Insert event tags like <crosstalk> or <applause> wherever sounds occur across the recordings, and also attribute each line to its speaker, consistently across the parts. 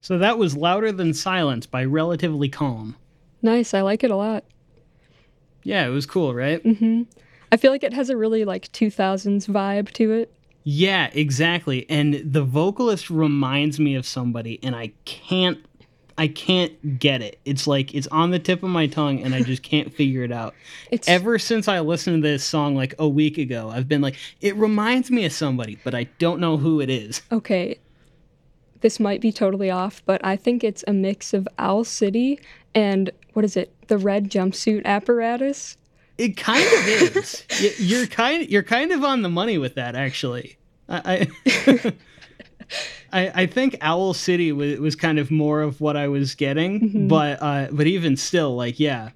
Speaker 1: So that was Louder Than Silence by Relatively Calm.
Speaker 2: Nice. I like it a lot.
Speaker 1: Yeah, it was cool, right?
Speaker 2: Mm-hmm. I feel like it has a really like 2000s vibe to it.
Speaker 1: Yeah, exactly. And the vocalist reminds me of somebody and I can't I can't get it. It's like it's on the tip of my tongue and I just can't figure it out. <laughs>
Speaker 2: It's
Speaker 1: Ever since I listened to this song like a week ago, I've been like it reminds me of somebody, but I don't know who it is.
Speaker 2: okay. This might be totally off, but I think it's a mix of Owl City and what is it? The red jumpsuit apparatus.
Speaker 1: It kind of is. You're kind you're kind of on the money with that actually. I I, <laughs> I, I think Owl City was, was kind of more of what I was getting, but uh, but even still, like yeah.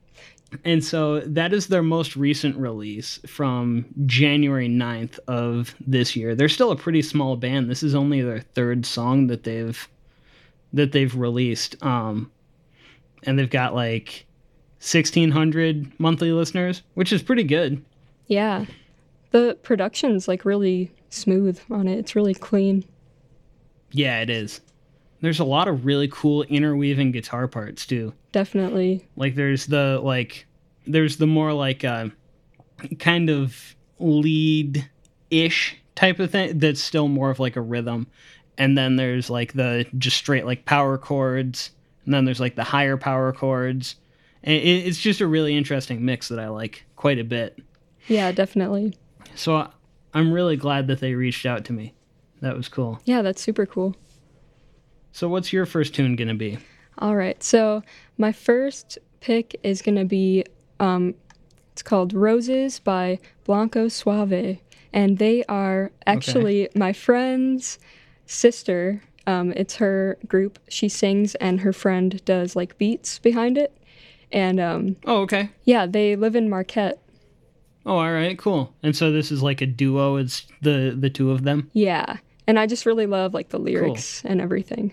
Speaker 1: And so that is their most recent release from January 9th of this year. They're still a pretty small band. This is only their third song that they've that they've released. Um and they've got like 1600 monthly listeners, which is pretty good.
Speaker 2: Yeah. The production's like really smooth on it. It's really clean.
Speaker 1: Yeah, it is. There's a lot of really cool interweaving guitar parts too.
Speaker 2: Definitely.
Speaker 1: Like there's the like there's the more like uh kind of lead ish type of thing that's still more of like a rhythm. And then there's like the just straight like power chords. And then there's like the higher power chords. And it, it's just a really interesting mix that I like quite a bit.
Speaker 2: Yeah, definitely.
Speaker 1: So I- I'm really glad that they reached out to me. That was cool.
Speaker 2: Yeah, that's super cool.
Speaker 1: So what's your first tune gonna be?
Speaker 2: All right. So my first pick is going to be um it's called Roses by Blanco Suave and they are actually my friend's sister. Um it's her group. She sings and her friend does like beats behind it. And um
Speaker 1: Oh, okay.
Speaker 2: yeah, they live in Marquette.
Speaker 1: Oh, all right, cool. And so this is like a duo. It's the the two of them.
Speaker 2: Yeah. And I just really love like the lyrics and everything.